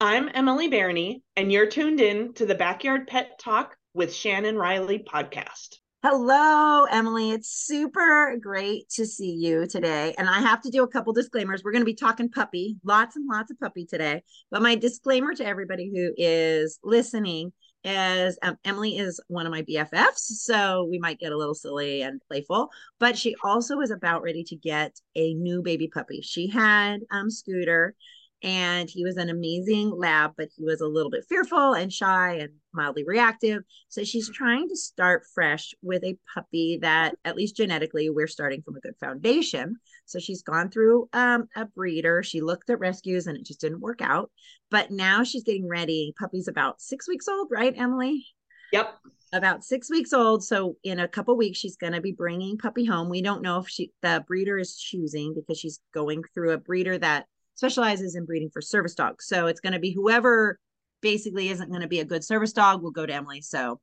I'm Emily Barney, and you're tuned in to the Backyard Pet Talk with Shannon Riley podcast. Hello, Emily. It's super great to see you today. And I have to do a couple disclaimers. We're going to be talking puppy, lots and lots of puppy today. But my disclaimer to everybody who is listening is um, Emily is one of my BFFs. So we might get a little silly and playful. But she also is about ready to get a new baby puppy. She had um, Scooter and he was an amazing lab, but he was a little bit fearful and shy and mildly reactive. So she's trying to start fresh with a puppy that, at least genetically, we're starting from a good foundation. So she's gone through um, a breeder. She looked at rescues and it just didn't work out. But now she's getting ready. Puppy's about six weeks old, right, Emily? Yep. About six weeks old. So in a couple weeks, she's going to be bringing puppy home. We don't know if she the breeder is choosing because she's going through a breeder that specializes in breeding for service dogs. So it's going to be whoever basically isn't going to be a good service dog will go to Emily. So,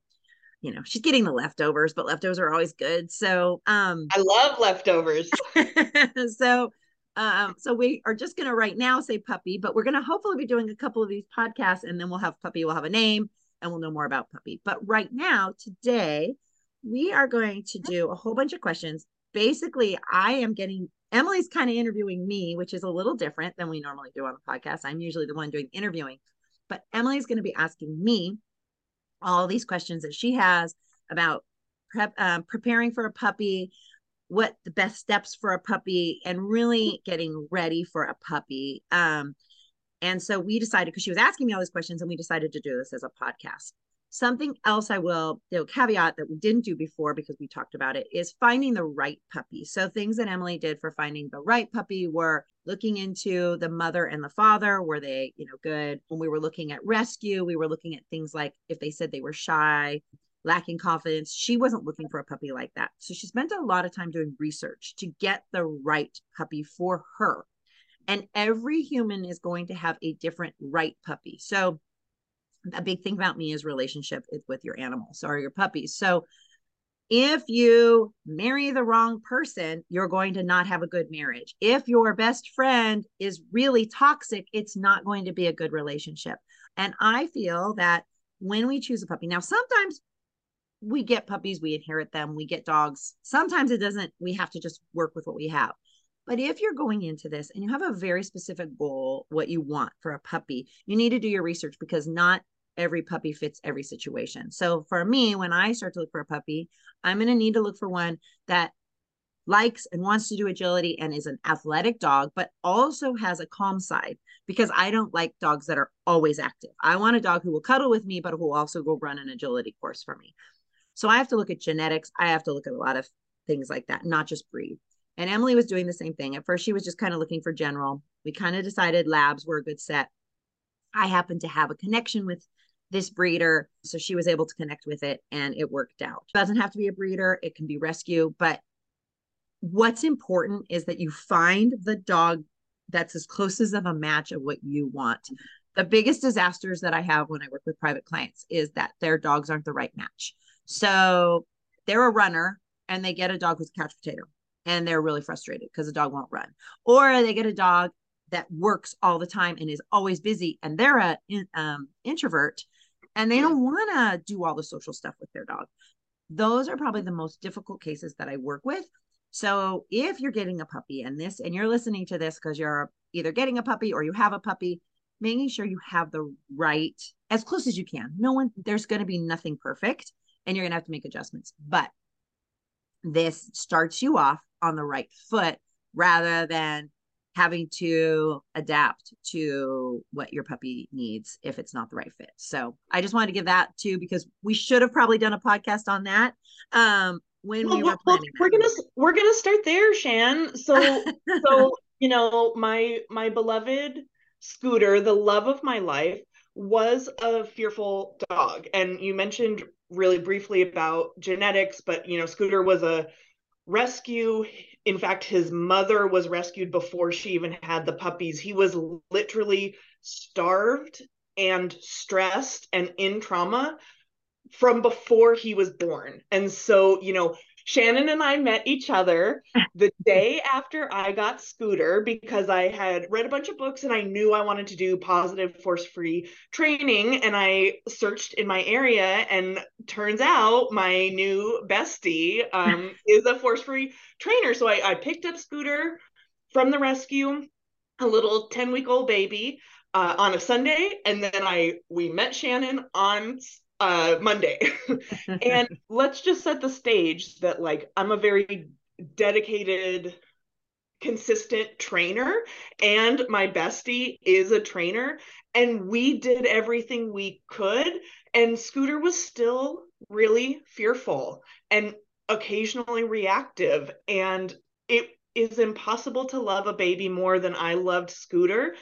you know, she's getting the leftovers, but leftovers are always good. So, um, I love leftovers. so, um, so we are just going to right now say puppy, but we're going to hopefully be doing a couple of these podcasts and then we'll have puppy, we'll have a name and we'll know more about puppy. But right now, today, we are going to do a whole bunch of questions. Basically, I am getting Emily's kind of interviewing me, which is a little different than we normally do on the podcast. I'm usually the one doing interviewing, but Emily's going to be asking me all these questions that she has about prep, um, preparing for a puppy, what the best steps for a puppy, and really getting ready for a puppy. Um, and so we decided because she was asking me all these questions, and we decided to do this as a podcast. Something else I will you know, caveat that we didn't do before because we talked about it is finding the right puppy. So things that Emily did for finding the right puppy were looking into the mother and the father. Were they, you know, good? When we were looking at rescue, we were looking at things like if they said they were shy, lacking confidence. She wasn't looking for a puppy like that. So she spent a lot of time doing research to get the right puppy for her. And every human is going to have a different right puppy. So a big thing about me is relationship with your animals or your puppies. So if you marry the wrong person, you're going to not have a good marriage. If your best friend is really toxic, it's not going to be a good relationship. And I feel that when we choose a puppy, now sometimes we get puppies, we inherit them, we get dogs. Sometimes it doesn't, we have to just work with what we have. But if you're going into this and you have a very specific goal, what you want for a puppy, you need to do your research because not every puppy fits every situation. So for me, when I start to look for a puppy, I'm going to need to look for one that likes and wants to do agility and is an athletic dog, but also has a calm side because I don't like dogs that are always active. I want a dog who will cuddle with me, but who will also go run an agility course for me. So I have to look at genetics. I have to look at a lot of things like that, not just breed. And Emily was doing the same thing. At first, she was just kind of looking for general. We kind of decided labs were a good set. I happened to have a connection with this breeder. So she was able to connect with it and it worked out. It doesn't have to be a breeder, it can be rescue. But what's important is that you find the dog that's as close as of a match of what you want. The biggest disasters that I have when I work with private clients is that their dogs aren't the right match. So they're a runner and they get a dog who's a couch potato and they're really frustrated because the dog won't run. Or they get a dog that works all the time and is always busy and they're a um, introvert and they don't want to do all the social stuff with their dog. Those are probably the most difficult cases that I work with. So if you're getting a puppy and this and you're listening to this because you're either getting a puppy or you have a puppy, making sure you have the right as close as you can. No one there's going to be nothing perfect and you're going to have to make adjustments. But this starts you off on the right foot rather than having to adapt to what your puppy needs if it's not the right fit. So I just wanted to give that too because we should have probably done a podcast on that um, when well, we were planning. Well, we're gonna we're gonna start there, Shan. So so you know my my beloved Scooter, the love of my life, was a fearful dog, and you mentioned really briefly about genetics, but you know Scooter was a rescue in fact his mother was rescued before she even had the puppies. He was literally starved and stressed and in trauma from before he was born. And so you know Shannon and I met each other the day after I got Scooter because I had read a bunch of books and I knew I wanted to do positive force free training. And I searched in my area, and turns out my new bestie um, is a force free trainer. So I, I picked up Scooter from the rescue, a little 10 week old baby. Uh, on a Sunday, and then I we met Shannon on uh Monday. and let's just set the stage that like I'm a very dedicated consistent trainer and my bestie is a trainer and we did everything we could and Scooter was still really fearful and occasionally reactive and it is impossible to love a baby more than I loved Scooter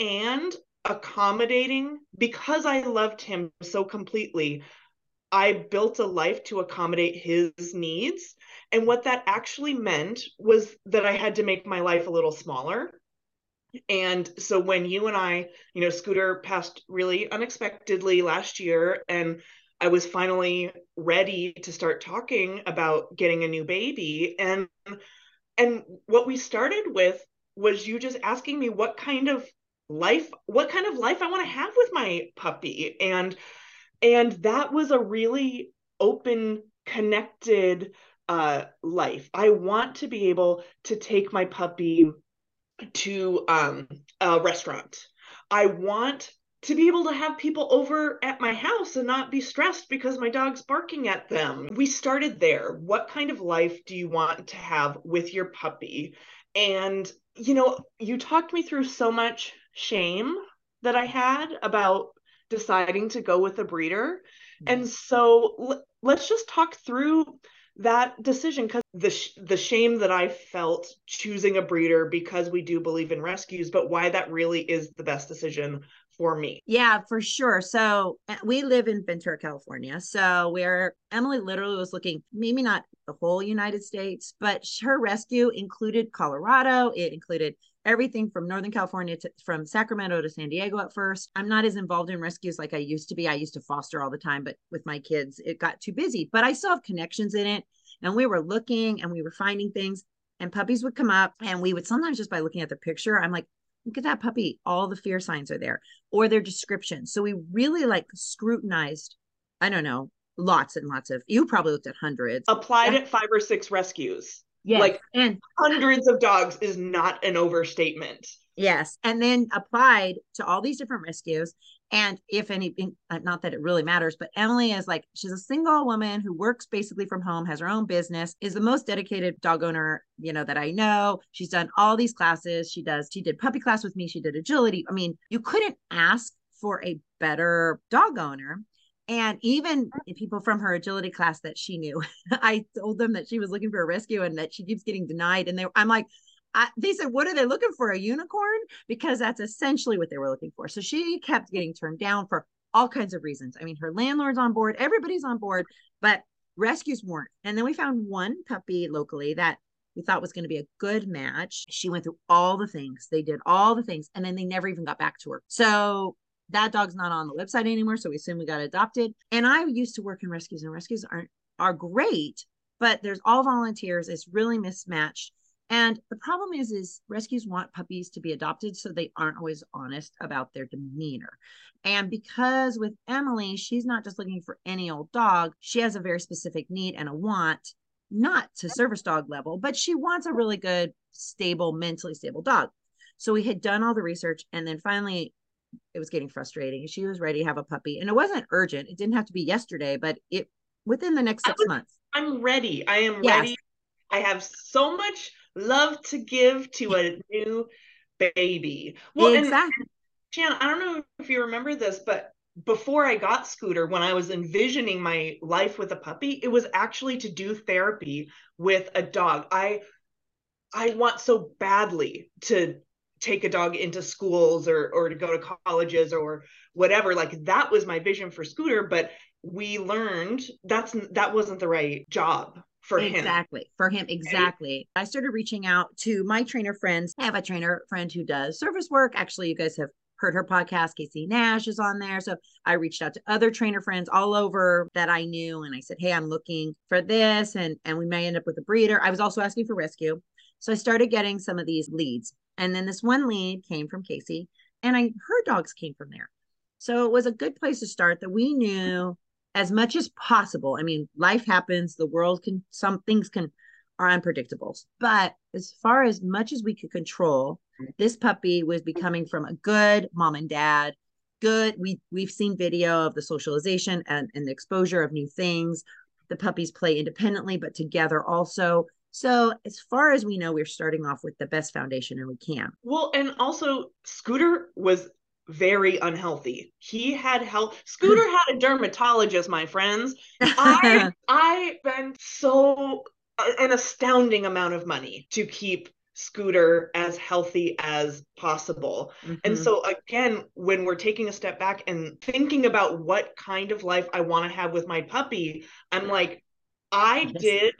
and accommodating because I loved him so completely. I built a life to accommodate his needs. And what that actually meant was that I had to make my life a little smaller. And so when you and I, you know, Scooter passed really unexpectedly last year, and I was finally ready to start talking about getting a new baby. And and what we started with was you just asking me what kind of life what kind of life i want to have with my puppy and and that was a really open connected uh life i want to be able to take my puppy to um a restaurant i want to be able to have people over at my house and not be stressed because my dog's barking at them. We started there. What kind of life do you want to have with your puppy? And, you know, you talked me through so much shame that I had about deciding to go with a breeder. Mm-hmm. And so l- let's just talk through that decision because the sh- the shame that I felt choosing a breeder because we do believe in rescues, but why that really is the best decision for me. Yeah, for sure. So uh, we live in Ventura, California. So where Emily literally was looking, maybe not the whole United States, but her rescue included Colorado. It included everything from Northern California to from Sacramento to San Diego at first. I'm not as involved in rescues like I used to be. I used to foster all the time, but with my kids, it got too busy. But I still have connections in it. And we were looking and we were finding things, and puppies would come up, and we would sometimes just by looking at the picture, I'm like, look at that puppy. All the fear signs are there or their description. So we really like scrutinized, I don't know, lots and lots of, you probably looked at hundreds. Applied at five or six rescues. Yes. Like and hundreds of dogs is not an overstatement. Yes. And then applied to all these different rescues. And if any, uh, not that it really matters, but Emily is like, she's a single woman who works basically from home, has her own business, is the most dedicated dog owner, you know, that I know. She's done all these classes. She does, she did puppy class with me. She did agility. I mean, you couldn't ask for a better dog owner. And even people from her agility class that she knew, I told them that she was looking for a rescue and that she keeps getting denied. And they, I'm like, I, they said, What are they looking for? A unicorn? Because that's essentially what they were looking for. So she kept getting turned down for all kinds of reasons. I mean, her landlord's on board, everybody's on board, but rescues weren't. And then we found one puppy locally that we thought was going to be a good match. She went through all the things, they did all the things, and then they never even got back to her. So that dog's not on the website anymore. So we assume we got adopted. And I used to work in rescues, and rescues aren't are great, but there's all volunteers. It's really mismatched. And the problem is, is rescues want puppies to be adopted, so they aren't always honest about their demeanor. And because with Emily, she's not just looking for any old dog, she has a very specific need and a want, not to service dog level, but she wants a really good, stable, mentally stable dog. So we had done all the research, and then finally, it was getting frustrating. She was ready to have a puppy, and it wasn't urgent. It didn't have to be yesterday, but it within the next six was, months. I'm ready. I am yes. ready. I have so much love to give to a new baby. Well, exactly. and Jan, I don't know if you remember this, but before I got Scooter, when I was envisioning my life with a puppy, it was actually to do therapy with a dog. I I want so badly to take a dog into schools or or to go to colleges or whatever. Like that was my vision for Scooter, but we learned that's that wasn't the right job for exactly. him. Exactly. For him. Exactly. I started reaching out to my trainer friends. I have a trainer friend who does service work. Actually, you guys have heard her podcast. Casey Nash is on there. So I reached out to other trainer friends all over that I knew. And I said, Hey, I'm looking for this. And, and we may end up with a breeder. I was also asking for rescue. So I started getting some of these leads. And then this one lead came from Casey, and I her dogs came from there. So it was a good place to start that we knew as much as possible. I mean, life happens, the world can some things can are unpredictable. But as far as much as we could control, this puppy was becoming from a good mom and dad good we we've seen video of the socialization and, and the exposure of new things the puppies play independently but together also so as far as we know we're starting off with the best foundation and we can well and also scooter was very unhealthy. He had health scooter had a dermatologist my friends. I i spent so an astounding amount of money to keep Scooter as healthy as possible. Mm-hmm. And so, again, when we're taking a step back and thinking about what kind of life I want to have with my puppy, I'm like, I did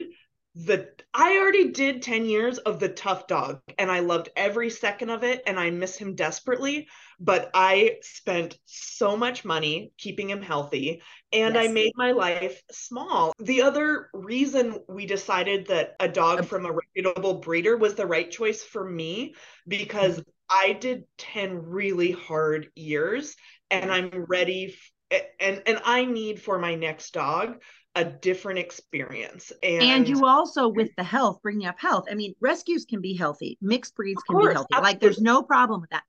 the I already did 10 years of the tough dog and I loved every second of it and I miss him desperately but I spent so much money keeping him healthy and yes. I made my life small. The other reason we decided that a dog from a reputable breeder was the right choice for me because mm-hmm. I did 10 really hard years and I'm ready f- and and I need for my next dog a different experience. And, and you also, with the health, bringing up health. I mean, rescues can be healthy, mixed breeds can course, be healthy. Absolutely. Like, there's no problem with that.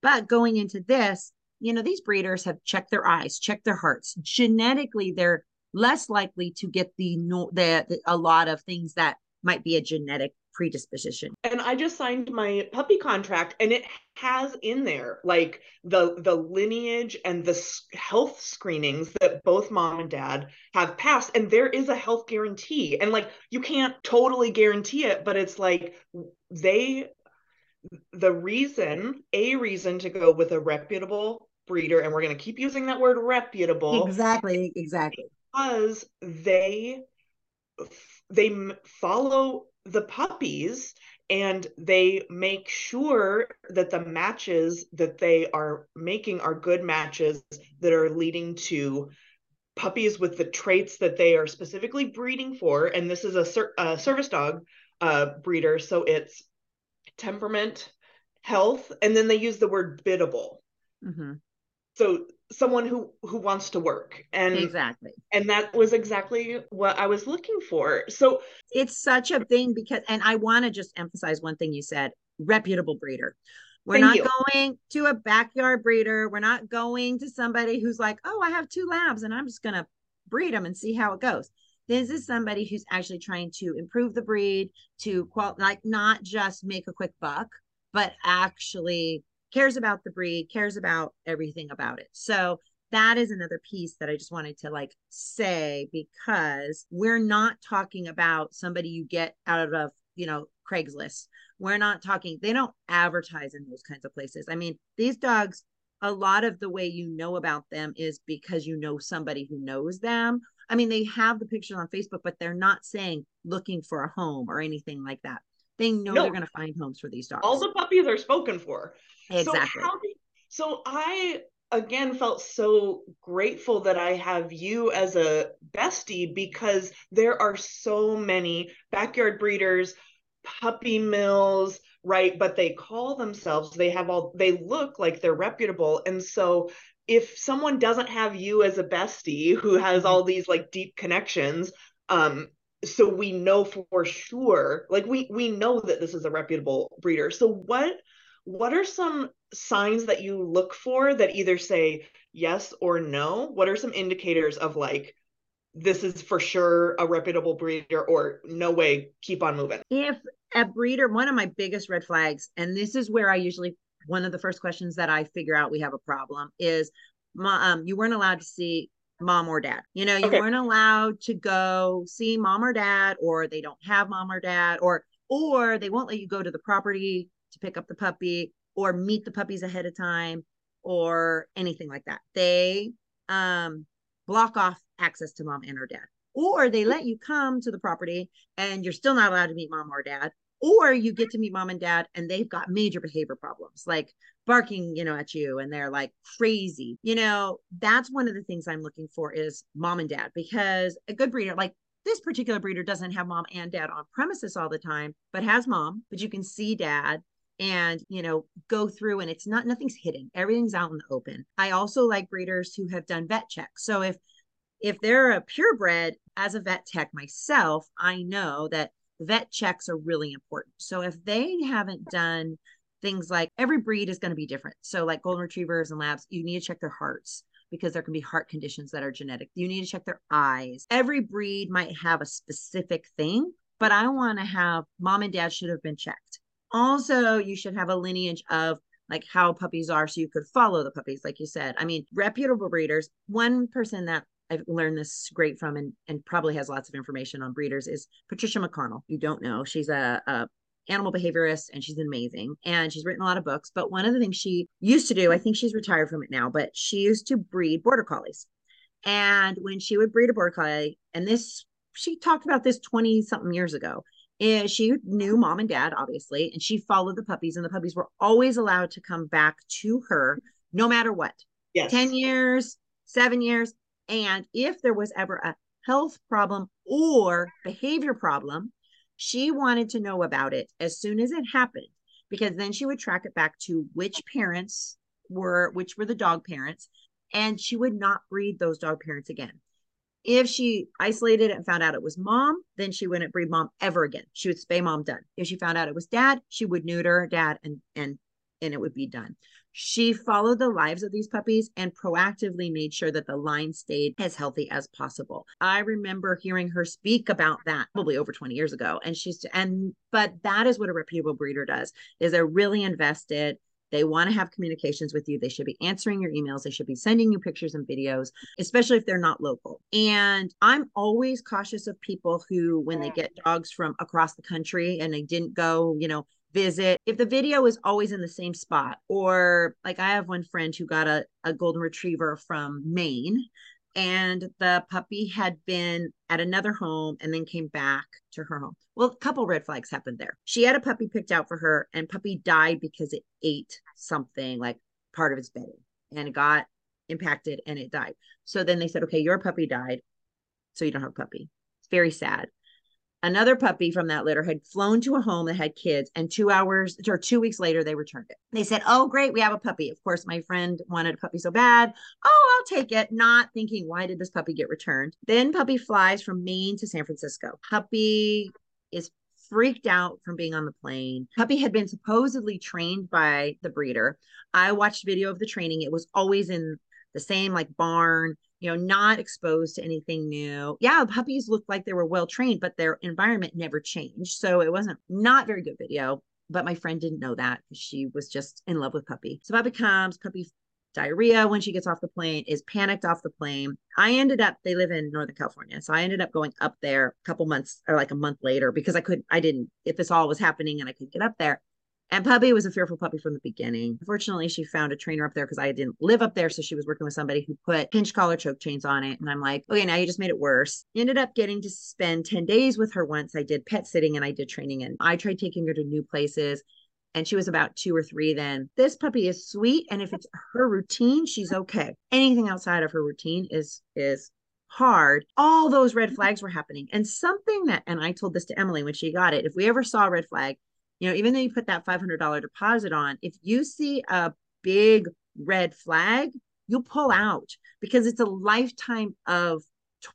But going into this, you know, these breeders have checked their eyes, checked their hearts. Genetically, they're less likely to get the, the, the a lot of things that might be a genetic predisposition. And I just signed my puppy contract and it has in there like the the lineage and the health screenings that both mom and dad have passed and there is a health guarantee and like you can't totally guarantee it but it's like they the reason a reason to go with a reputable breeder and we're going to keep using that word reputable exactly exactly because they they follow the puppies and they make sure that the matches that they are making are good matches that are leading to puppies with the traits that they are specifically breeding for. And this is a, ser- a service dog uh, breeder. So it's temperament health and then they use the word biddable. Mm-hmm. so someone who who wants to work. And exactly. and that was exactly what i was looking for. So it's such a thing because and i want to just emphasize one thing you said reputable breeder. We're not you. going to a backyard breeder. We're not going to somebody who's like oh i have two labs and i'm just going to breed them and see how it goes. This is somebody who's actually trying to improve the breed to qual like not just make a quick buck but actually cares about the breed, cares about everything about it. So that is another piece that I just wanted to like say because we're not talking about somebody you get out of, you know, Craigslist. We're not talking, they don't advertise in those kinds of places. I mean, these dogs, a lot of the way you know about them is because you know somebody who knows them. I mean, they have the pictures on Facebook, but they're not saying looking for a home or anything like that. They know no. they're going to find homes for these dogs. All the puppies are spoken for. Exactly. So, did, so I again felt so grateful that I have you as a bestie because there are so many backyard breeders, puppy mills, right? But they call themselves, they have all, they look like they're reputable. And so if someone doesn't have you as a bestie who has mm-hmm. all these like deep connections, um, so we know for sure, like we we know that this is a reputable breeder. So what what are some signs that you look for that either say yes or no? What are some indicators of like, this is for sure a reputable breeder or no way, keep on moving? If a breeder, one of my biggest red flags, and this is where I usually, one of the first questions that I figure out we have a problem is um, you weren't allowed to see mom or dad. You know, you okay. weren't allowed to go see mom or dad, or they don't have mom or dad, or or they won't let you go to the property to pick up the puppy or meet the puppies ahead of time or anything like that. They um, block off access to mom and or dad. Or they let you come to the property and you're still not allowed to meet mom or dad. Or you get to meet mom and dad and they've got major behavior problems like barking, you know, at you and they're like crazy. You know, that's one of the things I'm looking for is mom and dad because a good breeder, like this particular breeder doesn't have mom and dad on premises all the time, but has mom, but you can see dad and you know go through and it's not nothing's hidden. Everything's out in the open. I also like breeders who have done vet checks. So if if they're a purebred as a vet tech myself i know that vet checks are really important. So if they haven't done things like every breed is going to be different so like golden retrievers and labs you need to check their hearts because there can be heart conditions that are genetic you need to check their eyes every breed might have a specific thing but i want to have mom and dad should have been checked also, you should have a lineage of like how puppies are so you could follow the puppies, like you said. I mean, reputable breeders, one person that I've learned this great from and, and probably has lots of information on breeders is Patricia McConnell. You don't know. She's a, a animal behaviorist and she's amazing and she's written a lot of books but one of the things she used to do i think she's retired from it now but she used to breed border collies and when she would breed a border collie and this she talked about this 20 something years ago and she knew mom and dad, obviously, and she followed the puppies, and the puppies were always allowed to come back to her no matter what. Yes. 10 years, seven years. And if there was ever a health problem or behavior problem, she wanted to know about it as soon as it happened, because then she would track it back to which parents were, which were the dog parents, and she would not breed those dog parents again. If she isolated it and found out it was mom, then she wouldn't breed mom ever again. She would spay mom done. If she found out it was dad, she would neuter dad and and and it would be done. She followed the lives of these puppies and proactively made sure that the line stayed as healthy as possible. I remember hearing her speak about that probably over 20 years ago. And she's and but that is what a reputable breeder does is they're really invested they want to have communications with you. They should be answering your emails. They should be sending you pictures and videos, especially if they're not local. And I'm always cautious of people who, when they get dogs from across the country and they didn't go, you know, visit if the video is always in the same spot or like i have one friend who got a, a golden retriever from maine and the puppy had been at another home and then came back to her home. Well, a couple red flags happened there. She had a puppy picked out for her, and puppy died because it ate something like part of its bedding and got impacted and it died. So then they said, okay, your puppy died, so you don't have a puppy. It's very sad another puppy from that litter had flown to a home that had kids and two hours or two weeks later they returned it. They said oh great we have a puppy. Of course my friend wanted a puppy so bad. Oh i'll take it not thinking why did this puppy get returned? Then puppy flies from maine to san francisco. Puppy is freaked out from being on the plane. Puppy had been supposedly trained by the breeder. I watched video of the training. It was always in the same like barn you know, not exposed to anything new. Yeah, puppies looked like they were well trained, but their environment never changed. So it wasn't not very good video. But my friend didn't know that she was just in love with puppy. So puppy comes, puppy diarrhea when she gets off the plane, is panicked off the plane. I ended up, they live in Northern California. So I ended up going up there a couple months or like a month later because I couldn't, I didn't, if this all was happening and I couldn't get up there. And Puppy was a fearful puppy from the beginning. Fortunately, she found a trainer up there because I didn't live up there. So she was working with somebody who put pinch collar choke chains on it. And I'm like, okay, now you just made it worse. Ended up getting to spend 10 days with her once. I did pet sitting and I did training. And I tried taking her to new places. And she was about two or three then. This puppy is sweet. And if it's her routine, she's okay. Anything outside of her routine is is hard, all those red flags were happening. And something that, and I told this to Emily when she got it, if we ever saw a red flag, you know, even though you put that $500 deposit on, if you see a big red flag, you'll pull out because it's a lifetime of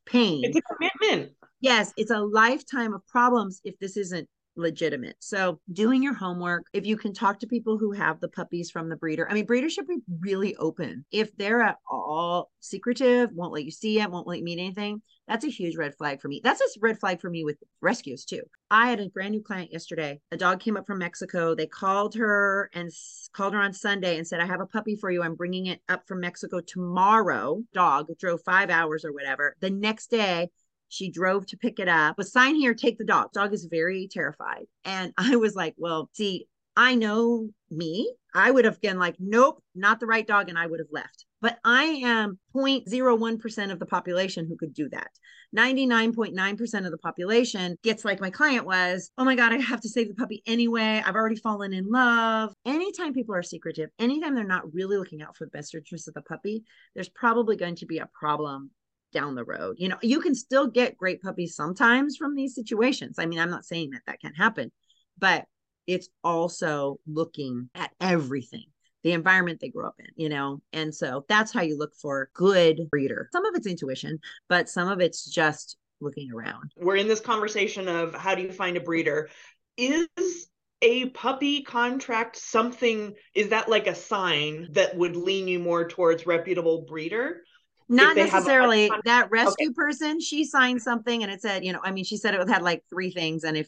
pain. It's a commitment. Yes, it's a lifetime of problems if this isn't legitimate. So, doing your homework, if you can talk to people who have the puppies from the breeder, I mean, breeders should be really open. If they're at all secretive, won't let you see it, won't let you meet anything, that's a huge red flag for me. That's a red flag for me with rescues too. I had a brand new client yesterday. A dog came up from Mexico. They called her and called her on Sunday and said, I have a puppy for you. I'm bringing it up from Mexico tomorrow. Dog drove five hours or whatever. The next day, she drove to pick it up. But sign here, take the dog. Dog is very terrified. And I was like, well, see, I know me. I would have been like, nope, not the right dog. And I would have left. but I am 0.01% of the population who could do that. 99.9% of the population gets like my client was, oh my God, I have to save the puppy anyway. I've already fallen in love. Anytime people are secretive, anytime they're not really looking out for the best interest of the puppy, there's probably going to be a problem down the road. You know, you can still get great puppies sometimes from these situations. I mean, I'm not saying that that can happen, but it's also looking at everything the environment they grew up in, you know? And so that's how you look for good breeder. Some of it's intuition, but some of it's just looking around. We're in this conversation of how do you find a breeder? Is a puppy contract something is that like a sign that would lean you more towards reputable breeder not necessarily a- that rescue okay. person she signed something and it said you know i mean she said it had like three things and if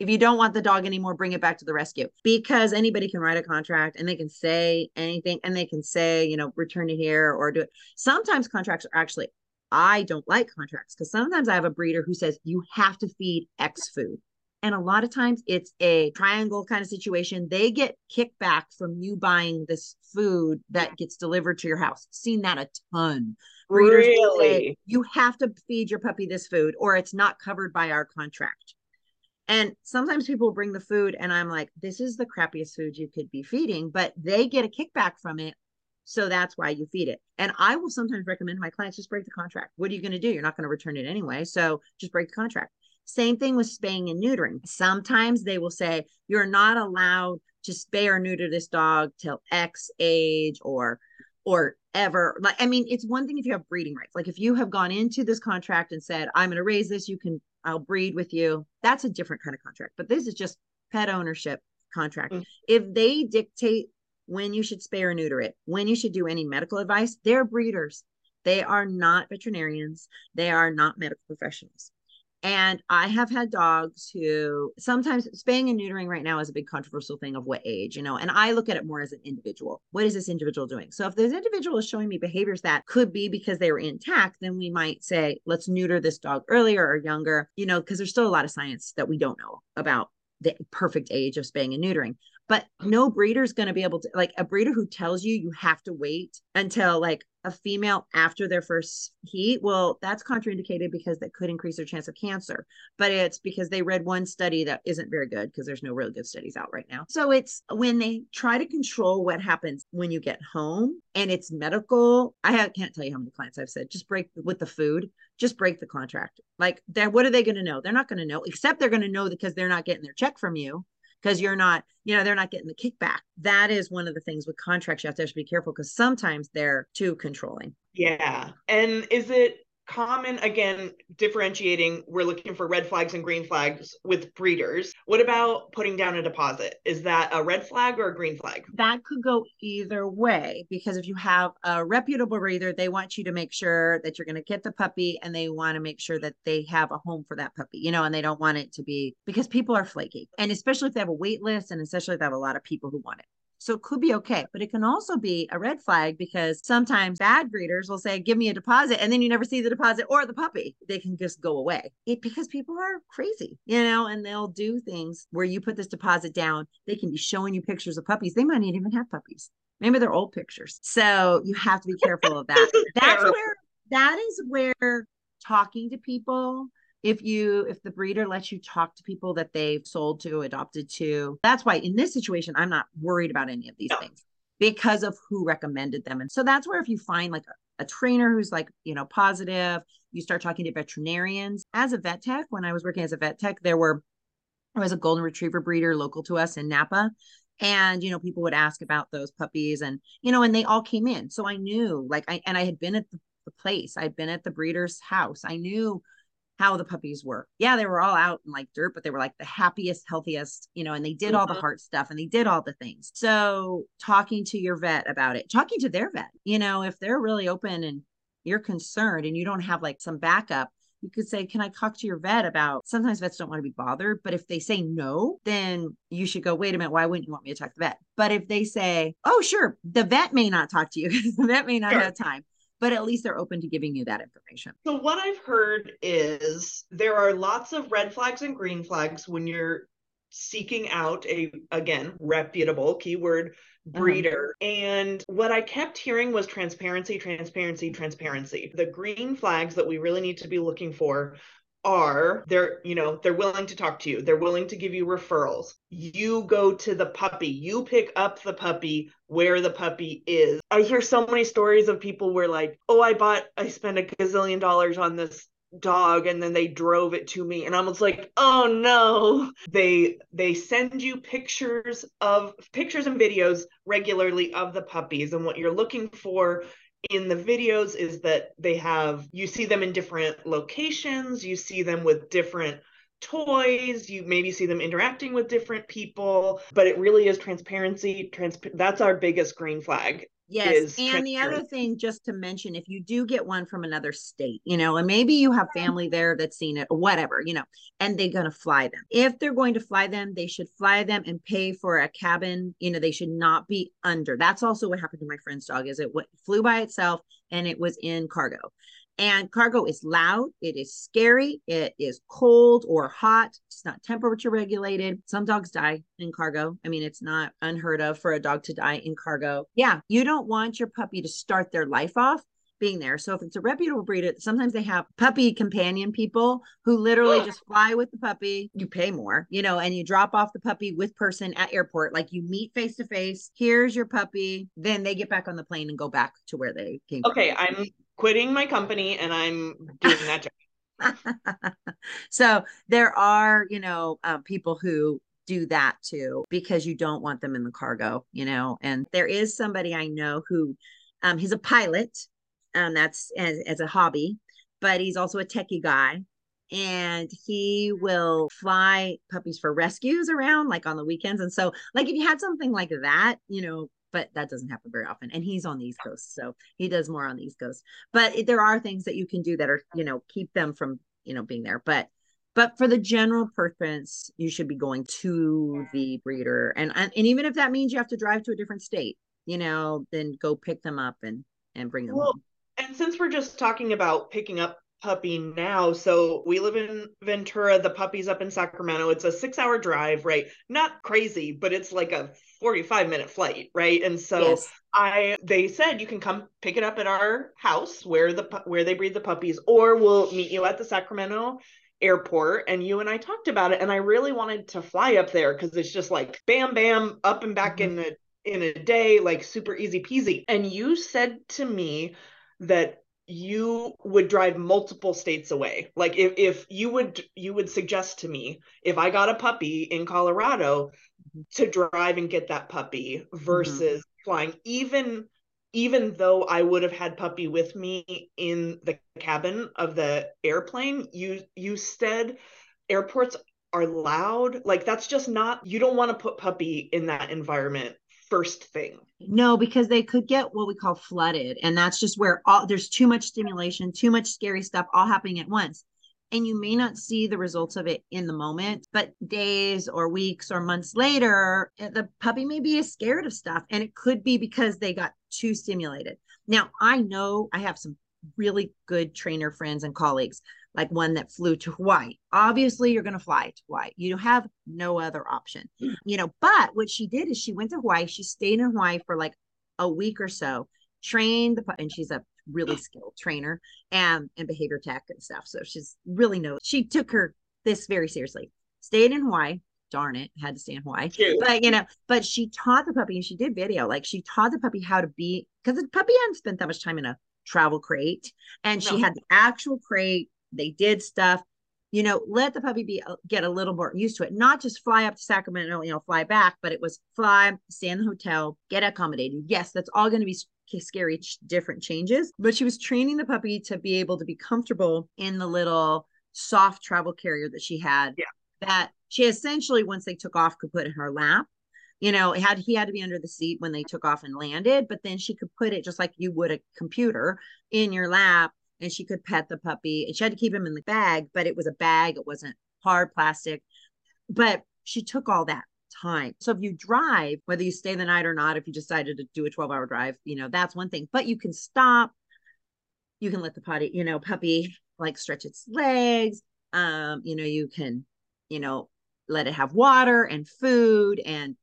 if you don't want the dog anymore bring it back to the rescue. Because anybody can write a contract and they can say anything and they can say you know return it here or do it. Sometimes contracts are actually i don't like contracts because sometimes i have a breeder who says you have to feed x food and a lot of times it's a triangle kind of situation. They get kickback from you buying this food that gets delivered to your house. Seen that a ton. Breeders really? Say, you have to feed your puppy this food or it's not covered by our contract. And sometimes people bring the food and I'm like, this is the crappiest food you could be feeding, but they get a kickback from it. So that's why you feed it. And I will sometimes recommend my clients just break the contract. What are you going to do? You're not going to return it anyway. So just break the contract. Same thing with spaying and neutering. Sometimes they will say, you're not allowed to spay or neuter this dog till X age or or ever. Like i mean it's one thing if you have breeding rights. Like if you have gone into this contract and said i'm going to raise this you can i'll breed with you that's a different kind of contract. But this is just pet ownership contract. Mm-hmm. if they dictate when you should spay or neuter it when you should do any medical advice they're breeders. They are not veterinarians. They are not medical professionals and I have had dogs who sometimes spaying and neutering right now is a big controversial thing of what age, you know, and I look at it more as an individual. What is this individual doing? So if this individual is showing me behaviors that could be because they were intact, then we might say, let's neuter this dog earlier or younger, you know, because there's still a lot of science that we don't know about the perfect age of spaying and neutering but no breeder is going to be able to like a breeder who tells you you have to wait until like a female after their first heat well that's contraindicated because that could increase their chance of cancer but it's because they read one study that isn't very good because there's no really good studies out right now. So it's when they try to control what happens when you get home and it's medical i have, can't tell you how many clients i've said just break with the food just break the contract. Like that what are they going to know? They're not going to know except they're going to know because they're not getting their check from you because you're not, you know, they're not getting the kickback. That is one of the things with contracts you have to be careful because sometimes they're too controlling. Yeah. And is it common again differentiating we're looking for red flags and green flags with breeders. What about putting down a deposit? Is that a red flag or a green flag? That could go either way because if you have a reputable breeder they want you to make sure that you're going to get the puppy and they want to make sure that they have a home for that puppy you know and they don't want it to be because people are flaky. And especially if they have a wait list and especially if they have a lot of people who want it so it could be okay, but it can also be a red flag because sometimes bad breeders will say, give me a deposit. And then you never see the deposit or the puppy. They can just go away it, because people are crazy, you know, and they'll do things where you put this deposit down. They can be showing you pictures of puppies. They might not even have puppies. Maybe they're old pictures. So you have to be careful of that. That's where, that is where talking to people if you if the breeder lets you talk to people that they've sold to adopted to that's why in this situation i'm not worried about any of these no. things because of who recommended them. And so that's where if you find like a, a trainer who's like you know positive you start talking to veterinarians. As a vet tech when i was working as a vet tech there were there was a golden retriever breeder local to us in napa. And you know people would ask about those puppies and you know and they all came in. So i knew like i and i had been at the, the place. I'd been at the breeder's house. I knew how the puppies were. Yeah, they were all out in like dirt, but they were like the happiest, healthiest, you know, and they did mm-hmm. all the mm-hmm. heart stuff and they did all the things. So talking to your vet about it, talking to their vet, you know, if they're really open and you're concerned and you don't have like some backup, you could say, Can I talk to your vet about sometimes vets don't want to be bothered, but if they say no, then you should go, Wait a minute, why wouldn't you want me to talk to the vet? But if they say, Oh, sure, the vet may not talk to you because the vet may not sure. have time but at least they're open to giving you that information. So, what I've heard is there are lots of red flags and green flags when you're seeking out a again reputable keyword breeder uh-huh. and what i kept hearing was transparency transparency transparency the green flags that we really need to be looking for are they're you know they're willing to talk to you. They're willing to give you referrals. You go to the puppy. You pick up the puppy where the puppy is. I hear so many stories of people where like oh i bought i spent a gazillion dollars on this dog and then they drove it to me and i was like oh no. They they send you pictures of pictures and videos regularly of the puppies and what you're looking for in the videos is that they have you see them in different locations you see them with different toys you maybe see them interacting with different people but it really is transparency trans that's our biggest green flag Yes. And the other thing, just to mention, if you do get one from another state, you know, and maybe you have family there that's seen it or whatever, you know, and they're going to fly them. If they're going to fly them, they should fly them and pay for a cabin. You know, they should not be under. That's also what happened to my friend's dog is it flew by itself and it was in cargo. And cargo is loud, it is scary, it is cold or hot, it's not temperature regulated. Some dogs die in cargo. I mean, it's not unheard of for a dog to die in cargo. Yeah, you don't want your puppy to start their life off being there. So if it's a reputable breeder, sometimes they have puppy companion people who literally just fly with the puppy. You pay more, you know, and you drop off the puppy with person at airport. Like you meet face to face. Here's your puppy. Then they get back on the plane and go back to where they came. Okay, from. I'm quitting my company and I'm doing that job. so there are, you know, uh, people who do that too because you don't want them in the cargo, you know. And there is somebody I know who um, he's a pilot, um, that's as, as a hobby, but he's also a techie guy. And he will fly puppies for rescues around like on the weekends. And so, like, if you had something like that, you know, but that doesn't happen very often. And he's on the East Coast, so he does more on the East Coast. But it, there are things that you can do that are, you know, keep them from, you know, being there. But but for the general purpose, you should be going to the breeder, and and, even if that means you have to drive to a different state, you know, then go pick them up and and bring them well, home. And since we're just talking about picking up puppy now. So we live in Ventura. The puppy's up in Sacramento. It's a six hour drive, right? Not crazy, but it's like a 45 minute flight, right? And so yes. I they said you can come pick it up at our house where the where they breed the puppies or we'll meet you at the Sacramento airport and you and I talked about it and I really wanted to fly up there cuz it's just like bam bam up and back mm-hmm. in a in a day like super easy peasy. And you said to me that you would drive multiple states away. Like if, if you would you would suggest to me if i got a puppy in colorado to drive and get that puppy versus mm-hmm. flying. Even even though i would have had puppy with me in the cabin of the airplane you you said airports are loud. Like that's just not you don't want to put puppy in that environment first thing no because they could get what we call flooded and that's just where all there's too much stimulation too much scary stuff all happening at once and you may not see the results of it in the moment, but days or weeks or months later, eh, the puppy may be scared of stuff. And it could be because they got too stimulated. Now, I know I have some really good trainer friends and colleagues, like one that flew to Hawaii. Obviously, you're going to fly to Hawaii. You have no other option, hmm. you know. But what she did is she went to Hawaii. She stayed in Hawaii for like a week or so, trained the, and she's a really skilled trainer um, and and behavior tech and stuff. So she's really knows. She took her this very seriously. Stayed in Hawaii. Darn it, had to stay in Hawaii. Cute. But you know, but she taught the puppy and she did video. Like she taught the puppy how to be because the puppy hadn't spent that much time in a travel crate, and no. she had the actual crate. They did stuff you know, let the puppy be uh, get a little more used to it. Not just fly up to Sacramento, you know, fly back, but it was fly, stay in the hotel, get accommodated. Yes, that's all going to be scary different changes but she was training the puppy to be able to be comfortable in the little soft travel carrier that she had yeah. that she essentially once they took off could put in her lap you know had he had to be under the seat when they took off and landed but then she could put it just like you would a computer in your lap and she could pet the puppy and she had to keep him in the bag but it was a bag it wasn't hard plastic but she took all that time. So if you drive, whether you stay the night or not, if you decided to do a 12 hour drive, you know, that's one thing, but you can stop. You can let the potty, you know, puppy like stretch its legs. Um, you know, you can, you know, let it have water and food and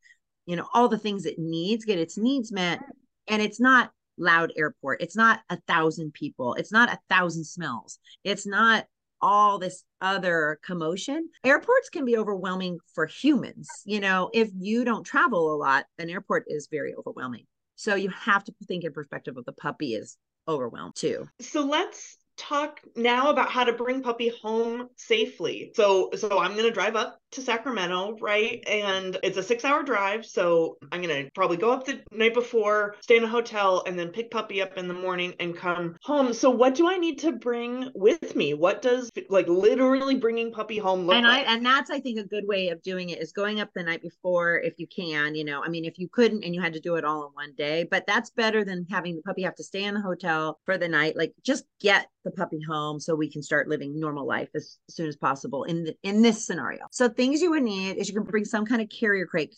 you know all the things it needs get its needs met and it's not loud airport. It's not a thousand people. It's not a thousand smells. It's not all this other commotion. Airports can be overwhelming for humans. You know if you don't travel a lot an airport is very overwhelming. So you have to think in perspective of the puppy is overwhelmed too. So let's talk now about how to bring puppy home safely. So so I'm going to drive up to Sacramento, right? Mm-hmm. And it's a 6-hour drive, so I'm going to probably go up the night before, stay in a hotel and then pick puppy up in the morning and come home. So what do I need to bring with me? What does like literally bringing puppy home look and like? I and that's I think a good way of doing it is going up the night before if you can, you know. I mean, if you couldn't and you had to do it all in one day, but that's better than having the puppy have to stay in the hotel for the night. Like just get the puppy home so we can start living normal life as, as soon as possible in the, in this scenario. So things you would need is you can bring some kind of carrier crate,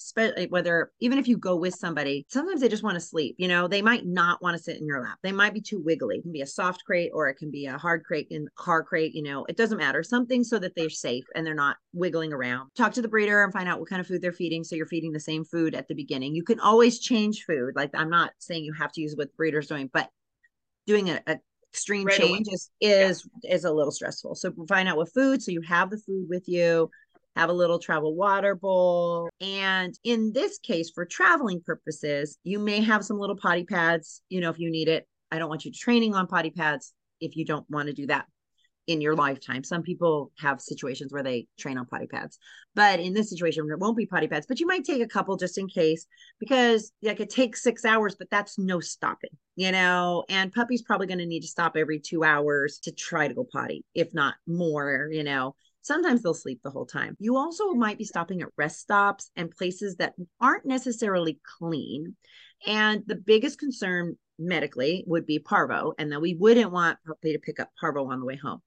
whether even if you go with somebody, sometimes they just want to sleep. You know, they might not want to sit in your lap. They might be too wiggly. It can be a soft crate or it can be a hard crate in car crate. You know, it doesn't matter. Something so that they're safe and they're not wiggling around. Talk to the breeder and find out what kind of food they're feeding. So you're feeding the same food at the beginning. You can always change food. Like I'm not saying you have to use what breeders doing, but doing a, a extreme right change away. is is yeah. is a little stressful. So find out what food so you have the food with you. Have a little travel water bowl. And in this case, for traveling purposes, you may have some little potty pads, you know, if you need it. I don't want you training on potty pads if you don't want to do that in your lifetime. Some people have situations where they train on potty pads, but in this situation, it won't be potty pads, but you might take a couple just in case because like it takes six hours, but that's no stopping, you know, and puppy's probably going to need to stop every two hours to try to go potty, if not more, you know. Sometimes they'll sleep the whole time. You also might be stopping at rest stops and places that aren't necessarily clean. And the biggest concern medically would be parvo, and that we wouldn't want puppy to pick up parvo on the way home.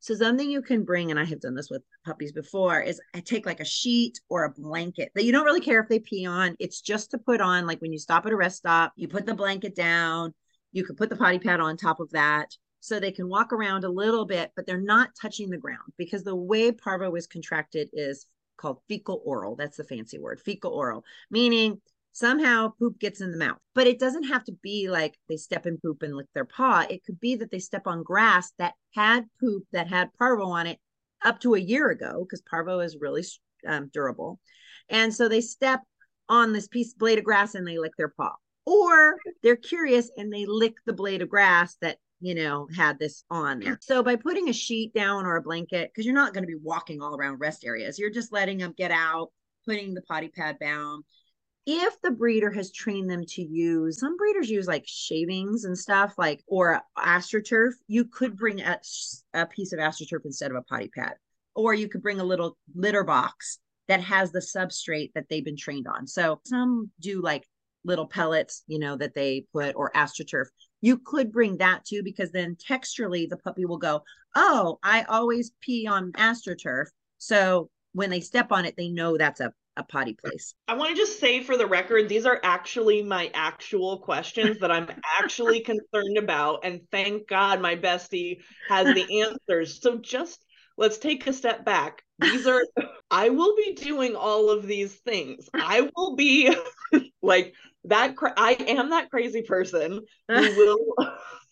So something you can bring, and I have done this with puppies before, is I take like a sheet or a blanket that you don't really care if they pee on. It's just to put on, like when you stop at a rest stop, you put the blanket down, you could put the potty pad on top of that. So they can walk around a little bit, but they're not touching the ground because the way parvo is contracted is called fecal oral. That's the fancy word, fecal oral, meaning somehow poop gets in the mouth. But it doesn't have to be like they step in poop and lick their paw. It could be that they step on grass that had poop that had parvo on it up to a year ago, because parvo is really um, durable. And so they step on this piece blade of grass and they lick their paw. Or they're curious and they lick the blade of grass that you know, had this on there. So by putting a sheet down or a blanket, because you're not going to be walking all around rest areas, you're just letting them get out, putting the potty pad down, if the breeder has trained them to use some breeders use like shavings and stuff like or astroturf you could mm-hmm. bring a, a piece of astroturf instead of a potty pad. Or you could bring a little litter box that has the substrate that they've been trained on. So some do like little pellets you know that they put or astroturf you could bring that too because then texturally the puppy will go oh i always pee on astroturf so when they step on it they know that's a a potty place. I want to just say for the record, these are actually my actual questions that I'm actually concerned about. And thank God my bestie has the answers. So just let's take a step back. These are, I will be doing all of these things. I will be like that. Cra- I am that crazy person who will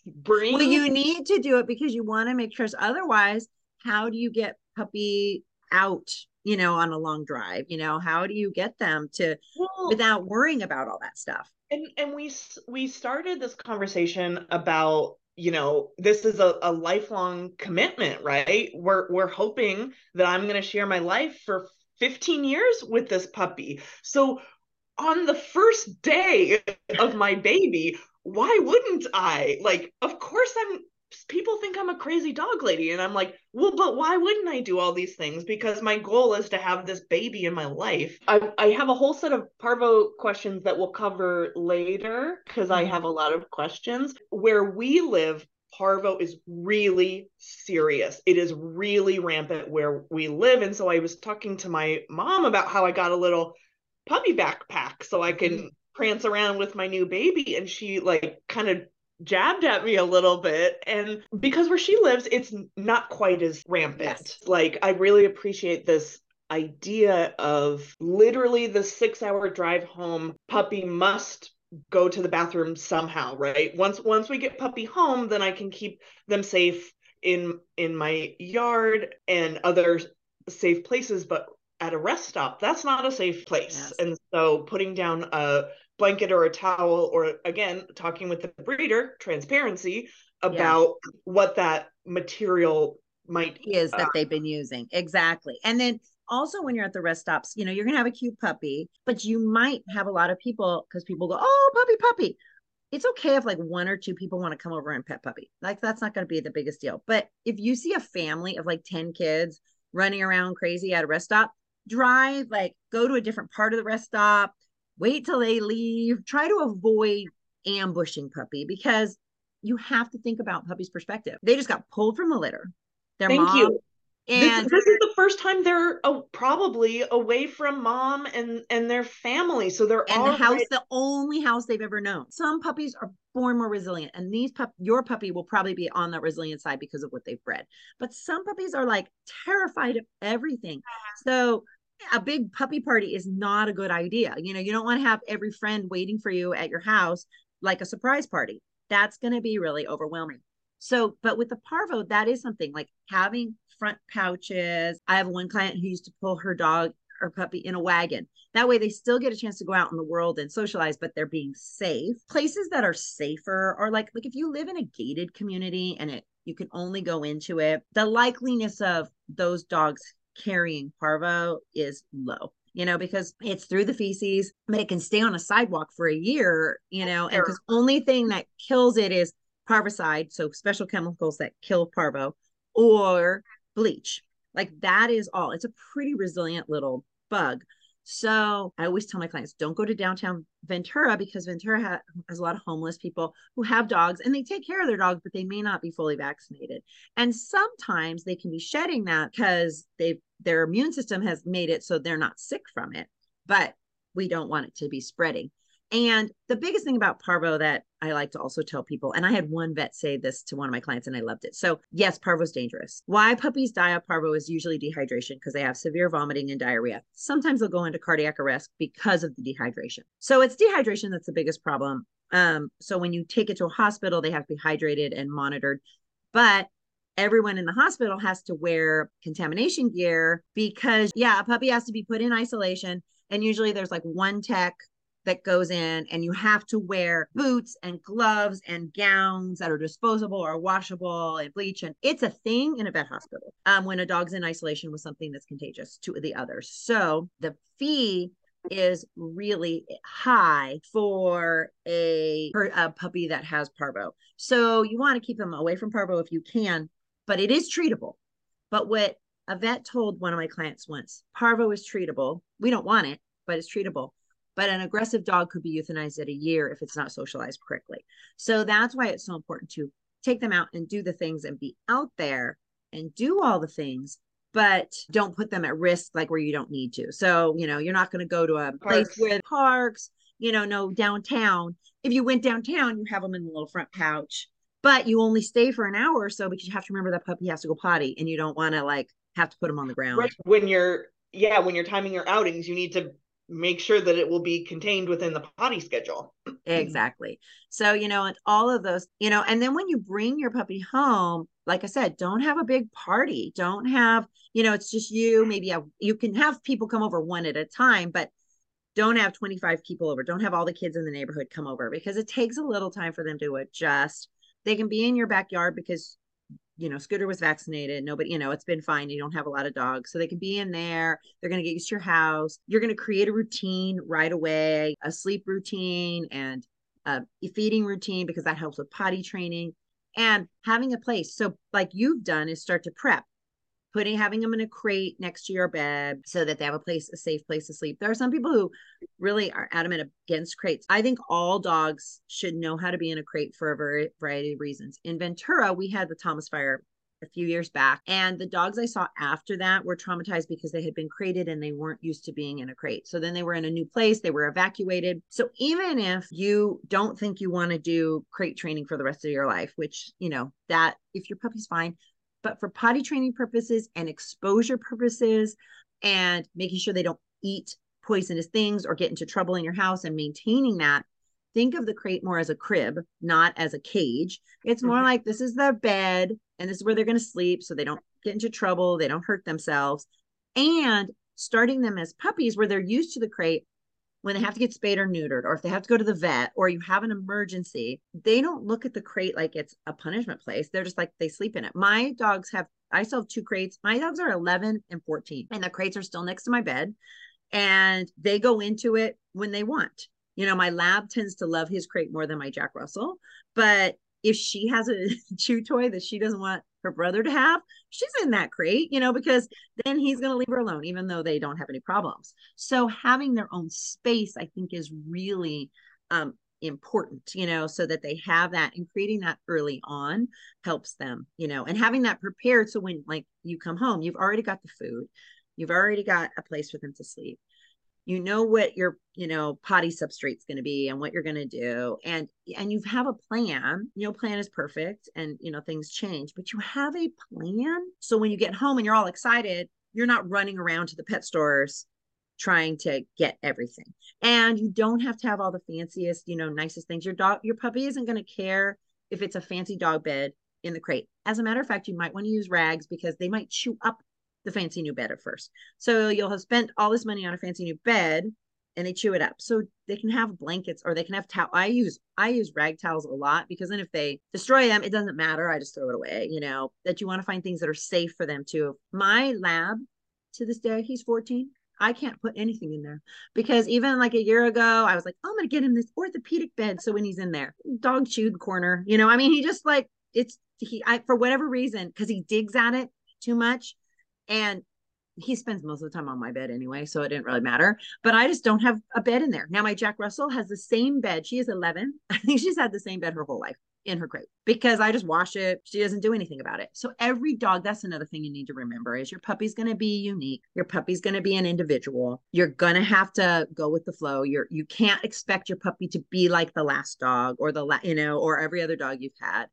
bring. Well, you need to do it because you want to make sure. Otherwise, how do you get puppy out you know, on a long drive? You know, how do you get them to well, without worrying about all that stuff? And and we we started this conversation about you know this is a, a lifelong commitment right we're we're hoping that i'm going to share my life for 15 years with this puppy so on the first day of my baby why wouldn't i like of course i'm people think I'm a crazy dog lady. And I'm like, well, but why wouldn't I do all these things? Because my goal is to have this baby in my life. I, I have a whole set of Parvo questions that we'll cover later because I mm-hmm. have a lot of questions. Where we live, Parvo is really serious. It is really rampant where we live. And so I was talking to my mom about how I got a little puppy backpack so I can mm-hmm. prance around with my new baby. And she like kind of jabbed at me a little bit and because where she lives it's not quite as rampant yes. like i really appreciate this idea of literally the six hour drive home, puppy must go to the bathroom somehow, right? Once once we get puppy home, then I can keep them safe in in my yard and other safe places, but at a rest stop, that's not a safe place. Yes. And so putting down a blanket or a towel or again talking with the breeder, transparency about yeah. what that material might is uh, that they've been using. Exactly. And then also when you're at the rest stops, you know, you're going to have a cute puppy, but you might have a lot of people because people go, "Oh, puppy, puppy." It's okay if like one or two people want to come over and pet puppy. Like that's not going to be the biggest deal. But if you see a family of like 10 kids running around crazy at a rest stop, drive like go to a different part of the rest stop, wait till they leave, try to avoid ambushing puppy because you have to think about puppy's perspective. They just got pulled from the litter. Their Thank mom, you. And this, this, is the first time they're oh, probably away from mom and and their family, so they're and the house, the only house they've ever known. Some puppies are born more resilient, and these pup, your puppy will probably be on the resilient side because of what they've bred. But some puppies are like terrified of everything. So a big puppy party is not a good idea. You know, you don't want to have every friend waiting for you at your house like a surprise party that's going to be really overwhelming. So, but with the parvo, that is something like having front pouches. I have one client who used to pull her dog or puppy in a wagon. That way they still get a chance to go out in the world and socialize, but they're being safe. Places that are safer are like like if you live in a gated community and it you can only go into it, the likeliness of those dogs carrying parvo is low you know, because it's through the feces, but it can stay on a sidewalk for a year, you know, and because only thing that kills it is parvicide, so special chemicals that kill parvo, or bleach. Like that is all. It's a pretty resilient little bug. So I always tell my clients don't go to downtown Ventura because Ventura ha- has a lot of homeless people who have dogs and they take care of their dogs, but they may not be fully vaccinated. And sometimes they can be shedding that because they their immune system has made it so they're not sick from it. But we don't want it to be spreading. And the biggest thing about parvo that I like to also tell people, and I had one vet say this to one of my clients and I loved it. So, yes, parvo is dangerous. Why puppies die of parvo is usually dehydration because they have severe vomiting and diarrhea. Sometimes they'll go into cardiac arrest because of the dehydration. So, it's dehydration that's the biggest problem. Um, so, when you take it to a hospital, they have to be hydrated and monitored. But everyone in the hospital has to wear contamination gear because, yeah, a puppy has to be put in isolation. And usually there's like one tech that goes in and you have to wear boots and gloves and gowns that are disposable or washable and bleach and it's a thing in a vet hospital um, when a dog's in isolation with something that's contagious to the others so the fee is really high for a, for a puppy that has parvo. So you want to keep them away from parvo if you can but it is treatable. But what a vet told one of my clients once parvo is treatable. We don't want it but it's treatable but an aggressive dog could be euthanized at a year if it's not socialized correctly. So that's why it's so important to take them out and do the things and be out there and do all the things but don't put them at risk like where you don't need to. So, you know, you're not going to go to a place with parks, you know, no downtown. If you went downtown, you have them in the little front pouch, but you only stay for an hour or so because you have to remember that puppy has to go potty and you don't want to like have to put them on the ground. Right. When you're yeah, when you're timing your outings, you need to make sure that it will be contained within the potty schedule. exactly. So, you know, and all of those, you know, and then when you bring your puppy home, like I said, don't have a big party. Don't have, you know, it's just you. Maybe have, you can have people come over one at a time, but don't have 25 people over. Don't have all the kids in the neighborhood come over because it takes a little time for them to adjust. They can be in your backyard because you know, Scooter was vaccinated. Nobody, you know, it's been fine. You don't have a lot of dogs. So they can be in there. They're going to get used to your house. You're going to create a routine right away, a sleep routine and a feeding routine because that helps with potty training and having a place. So, like you've done, is start to prep putting having them in a crate next to your bed so that they have a place a safe place to sleep there are some people who really are adamant against crates i think all dogs should know how to be in a crate for a variety of reasons in ventura we had the thomas fire a few years back. And the dogs I saw after that were traumatized because they had been crated and they weren't used to being in a crate. So then they were in a new place, they were evacuated. So even if you don't think you want to do crate training for the rest of your life, which, you know, that if your puppy's fine, but for potty training purposes and exposure purposes and making sure they don't eat poisonous things or get into trouble in your house and maintaining that think of the crate more as a crib, not as a cage. It's more mm-hmm. like this is their bed and this is where they're going to sleep so they don't get into trouble, they don't hurt themselves. And starting them as puppies where they're used to the crate when they have to get spayed or neutered, or if they have to go to the vet, or you have an emergency, they don't look at the crate like it's a punishment place. They're just like they sleep in it. My dogs have, I still have two crates. My dogs are 11 and 14, and the crates are still next to my bed. And they go into it when they want. You know, my lab tends to love his crate more than my Jack Russell. But if she has a chew toy that she doesn't want her brother to have, she's in that crate, you know, because then he's going to leave her alone, even though they don't have any problems. So having their own space, I think, is really um, important, you know, so that they have that and creating that early on helps them, you know, and having that prepared. So when like you come home, you've already got the food, you've already got a place for them to sleep you know what your you know potty substrate's going to be and what you're going to do and and you have a plan. No plan is perfect and you know things change but you have a plan. So when you get home and you're all excited you're not running around to the pet stores trying to get everything. And you don't have to have all the fanciest you know nicest things. Your dog your puppy isn't going to care if it's a fancy dog bed in the crate. As a matter of fact you might want to use rags because they might chew up the fancy new bed at first. So you'll have spent all this money on a fancy new bed and they chew it up. So they can have blankets or they can have towel. I use I use rag towels a lot because then if they destroy them, it doesn't matter. I just throw it away, you know, that you want to find things that are safe for them too. My lab to this day, he's 14. I can't put anything in there because even like a year ago, I was like, oh, I'm gonna get him this orthopedic bed. So when he's in there, dog chewed corner, you know, I mean, he just like it's he I for whatever reason, because he digs at it too much and he spends most of the time on my bed anyway, so it didn't really matter. But I just don't have a bed in there. Now, my Jack Russell has the same bed. She is 11. I think she's had the same bed her whole life in her crate because I just wash it. She doesn't do anything about it. So every dog, that's another thing you need to remember is your puppy's going to be unique. Your puppy's going to be an individual. You're going to have to go with the flow. You're you can't expect your puppy to be like the last dog or the la- you know or every other dog you've had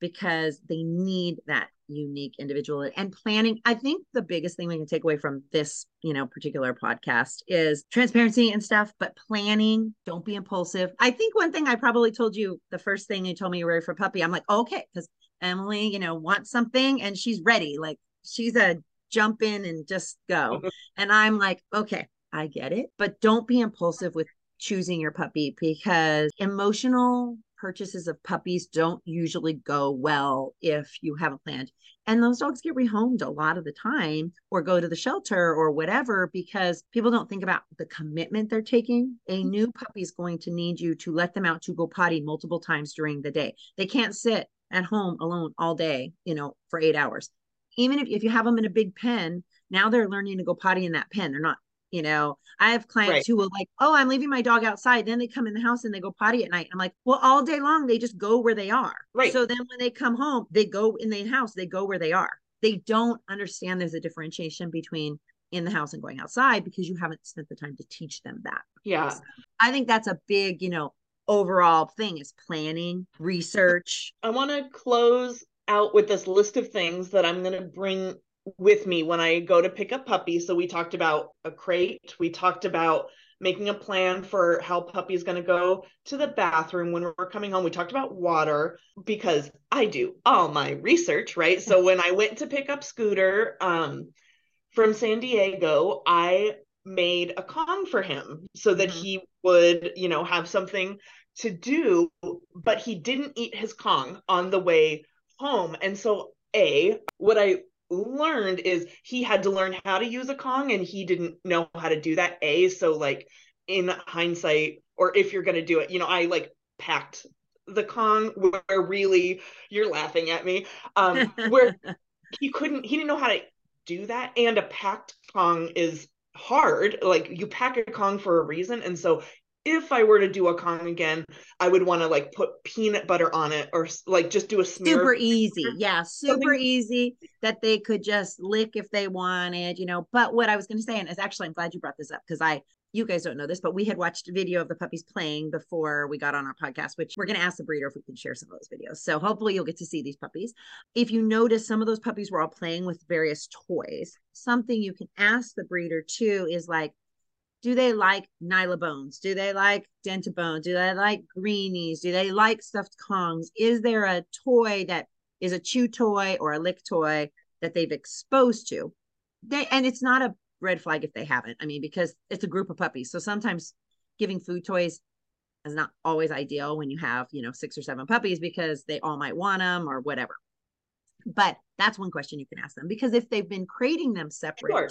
because they need that unique individual. And planning i think the biggest thing we can take away from this you know particular podcast is transparency and stuff but planning don't be impulsive. I think one thing i probably told you the first thing you told me you were ready for puppy i'm like okay because emily you know wants something and she's ready. Like she's a jump in and just go. And i'm like okay i get it. But don't be impulsive with choosing your puppy because emotional purchases of puppies don't usually go well if you haven't planned. And those dogs get rehomed a lot of the time or go to the shelter or whatever because people don't think about the commitment they're taking. A mm-hmm. new puppy is going to need you to let them out to go potty multiple times during the day. They can't sit at home alone all day, you know, for eight hours. Even if, if you have them in a big pen, now they're learning to go potty in that pen. They're not you know, I have clients right. who will like, oh, I'm leaving my dog outside. Then they come in the house and they go potty at night. I'm like, well, all day long they just go where they are. Right. So then when they come home, they go in the house, they go where they are. They don't understand there's a differentiation between in the house and going outside because you haven't spent the time to teach them that. Yeah. So I think that's a big, you know, overall thing is planning, research. I want to close out with this list of things that I'm going to bring with me when I go to pick up puppies. So we talked about a crate, we talked about making a plan for how puppy's going to go to the bathroom when we're coming home. We talked about water because I do all my research, right? So when I went to pick up Scooter um, from San Diego, I made a Kong for him so that mm-hmm. he would, you know, have something to do, but he didn't eat his Kong on the way home. And so, A, what I learned is he had to learn how to use a Kong and he didn't know how to do that. A, so like in hindsight, or if you're gonna do it, you know, I like packed the Kong where really you're laughing at me. Um where he couldn't he didn't know how to do that. And a packed Kong is hard. Like you pack a Kong for a reason. And so if I were to do a Kong again, I would want to like put peanut butter on it or like just do a smear. Super easy. Yeah, super easy that they could just lick if they wanted, you know. But what I was going to say, and is actually, I'm glad you brought this up because I you guys don't know this, but we had watched a video of the puppies playing before we got on our podcast, which we're going to ask the breeder if we can share some of those videos. So hopefully you'll get to see these puppies. If you notice, some of those puppies were all playing with various toys. Something you can ask the breeder too is like, do they like Nylabones? Do they like Dentabone? Do they like greenies? Do they like stuffed Kongs? Is there a toy that is a chew toy or a lick toy that they've exposed to? They and it's not a red flag if they haven't. I mean, because it's a group of puppies. So sometimes giving food toys is not always ideal when you have, you know, six or seven puppies because they all might want them or whatever. But that's one question you can ask them because if they've been crating them separate, sure.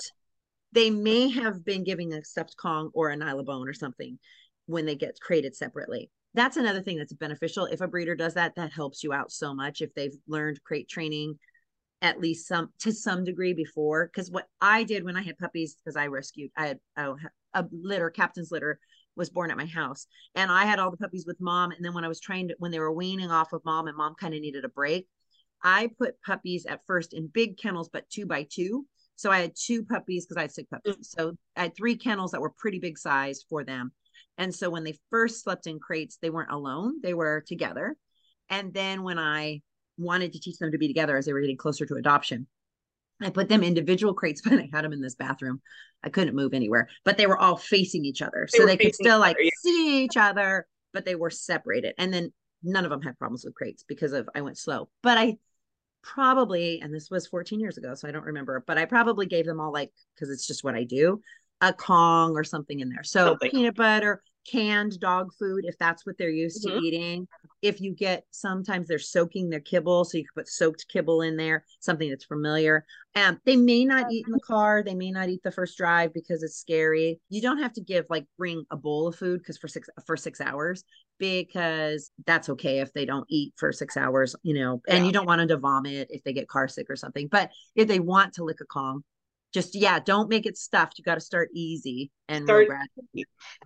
They may have been giving a stuffed Kong or a Nylabone or something when they get crated separately. That's another thing that's beneficial. If a breeder does that, that helps you out so much. If they've learned crate training at least some to some degree before because what i did when i had puppies because i rescued i had a, a litter captain's litter was born at my house and i had all the puppies with mom and then when i was trying to when they were weaning off of mom and mom kind of needed a break i put puppies at first in big kennels but two by two so i had two puppies because i had sick puppies so i had three kennels that were pretty big size for them and so when they first slept in crates they weren't alone they were together and then when i wanted to teach them to be together as they were getting closer to adoption. I put them individual crates, but I had them in this bathroom. I couldn't move anywhere, but they were all facing each other. They so they could still like yeah. see each other, but they were separated. And then none of them had problems with crates because of I went slow. But I probably, and this was 14 years ago, so I don't remember, but I probably gave them all like, because it's just what I do, a Kong or something in there. So something. peanut butter, canned dog food if that's what they're used mm-hmm. to eating. If you get sometimes they're soaking their kibble, so you can put soaked kibble in there, something that's familiar. And um, they may not eat in the car, they may not eat the first drive because it's scary. You don't have to give like bring a bowl of food because for six for six hours because that's okay if they don't eat for six hours, you know, and yeah. you don't want them to vomit if they get car sick or something. But if they want to lick a Kong, just yeah don't make it stuffed. You got to start easy and start,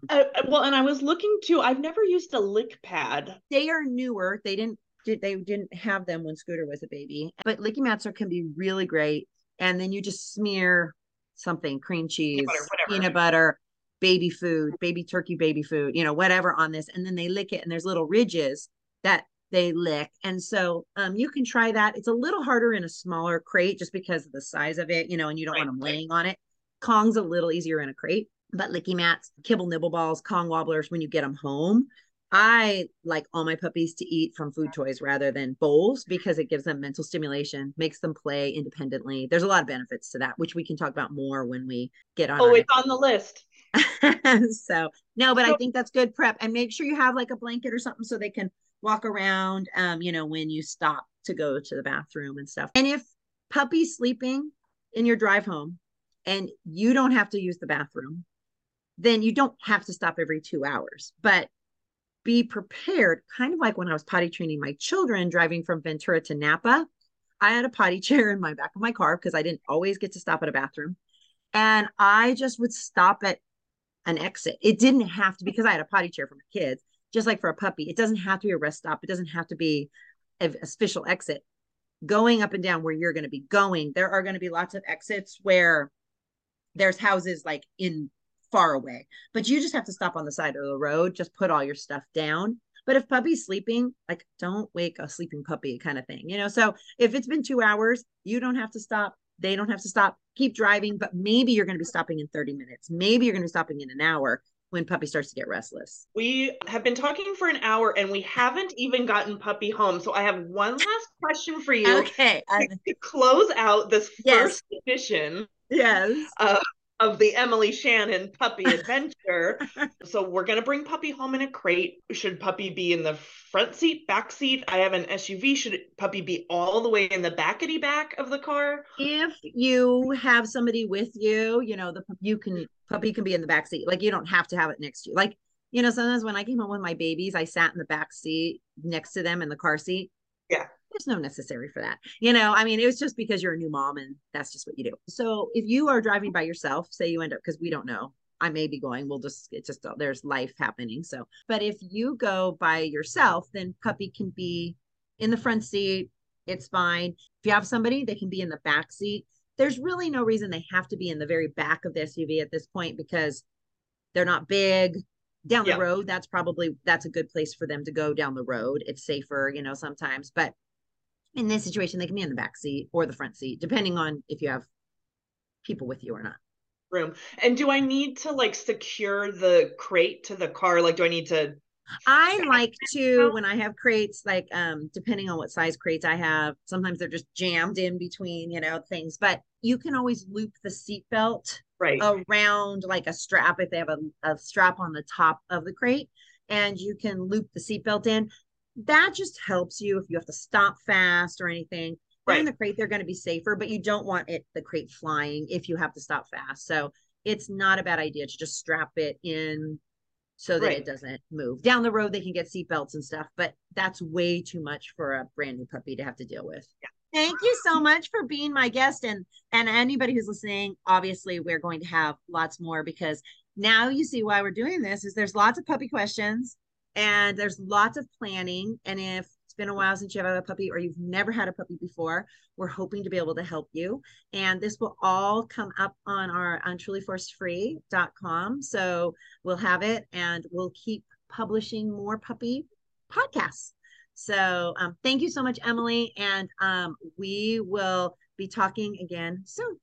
uh, uh, well and i was looking to i've never used a lick pad. They are newer. They didn't they didn't have them when scooter was a baby. But licky mats are can be really great. And then you just smear something cream cheese peanut butter, peanut butter baby food baby turkey baby food you know whatever on this. And then they lick it and there's little ridges that they lick. And so um, you can try that. It's a little harder in a smaller crate just because of the size of it, you know, and you don't right. want them laying on it. Kong's a little easier in a crate, but licky mats, kibble nibble balls, Kong wobblers when you get them home. I like all my puppies to eat from food toys rather than bowls because it gives them mental stimulation, makes them play independently. There's a lot of benefits to that, which we can talk about more when we get on. Oh, it's on the list. so no, but so, I think that's good prep. And make sure you have like a blanket or something so they can walk around, um, you know, when you stop to go to the bathroom and stuff. And if puppy's sleeping in your drive home and you don't have to use the bathroom, then you don't have to stop every two hours. But be prepared, kind of like when I was potty training my children driving from Ventura to Napa. I had a potty chair in my back of my car because I didn't always get to stop at a bathroom. And I just would stop at an exit. It didn't have to because I had a potty chair for my kids just like for a puppy, it doesn't have to be a rest stop. It doesn't have to be a, official exit. Going up and down where you're going to be going, there are going to be lots of exits where there's houses like in far away, but you just have to stop on the side of the road, just put all your stuff down. But if puppy's sleeping, like don't wake a sleeping puppy kind of thing, you know? So if it's been two hours, you don't have to stop. They don't have to stop. Keep driving, but maybe you're going to be stopping in 30 minutes. Maybe you're going to be stopping in an hour when puppy starts to get restless. We have been talking for an hour and we haven't even gotten puppy home. So I have one last question for you. Okay. To close out this yes. first edition. Yes. Of the Emily Shannon puppy adventure. so we're gonna bring puppy home in a crate. Should puppy be in the front seat, back seat? I have an SUV. Should puppy be all the way in the backety back of the car? If you have somebody with you, you know the you can puppy can be in the back seat. Like you don't have to have it next to you. Like you know sometimes when I came home with my babies, I sat in the back seat next to them in the car seat. Yeah there's no necessary for that. You know, I mean, it was just because you're a new mom and that's just what you do. So if you are driving by yourself, say you end up, because we don't know, I may be going, we'll just, it's just, there's life happening. So, but if you go by yourself, then puppy can be in the front seat. It's fine. If you have somebody, they can be in the back seat. There's really no reason they have to be in the very back of the SUV at this point because they're not big down the Yeah. road that's probably that's a good place for them to go down the road it's safer you know sometimes but in this situation they can be in the back seat or the front seat depending on if you have people with you or not room. And do I need to like secure the crate to the car? Like, do I need to? I like to when I have crates, like um, depending on what size crates I have, sometimes they're just jammed in between, you know, things. But you can always loop the seatbelt Right. around like a strap if they have a, a strap on the top of the crate, and you can loop the seatbelt in. That just helps you if you have to stop fast or anything. They're in the crate, they're going to be safer, but you don't want it the crate flying if you have to stop fast. So it's not a bad idea to just strap it in so that Right. it doesn't move. Down the road, they can get seatbelts and stuff, but that's way too much for a brand new puppy to have to deal with. Yeah. Thank you so much for being my guest. And and anybody who's listening, obviously we're going to have lots more because now you see why we're doing this is there's lots of puppy questions and there's lots of planning. And if it's been a while since you've a puppy or you've never had a puppy before, we're hoping to be able to help you. And this will all come up on our on trulyforcefree.com. So we'll have it and we'll keep publishing more puppy podcasts. So um, thank you so much, Emily. And um, we will be talking again soon.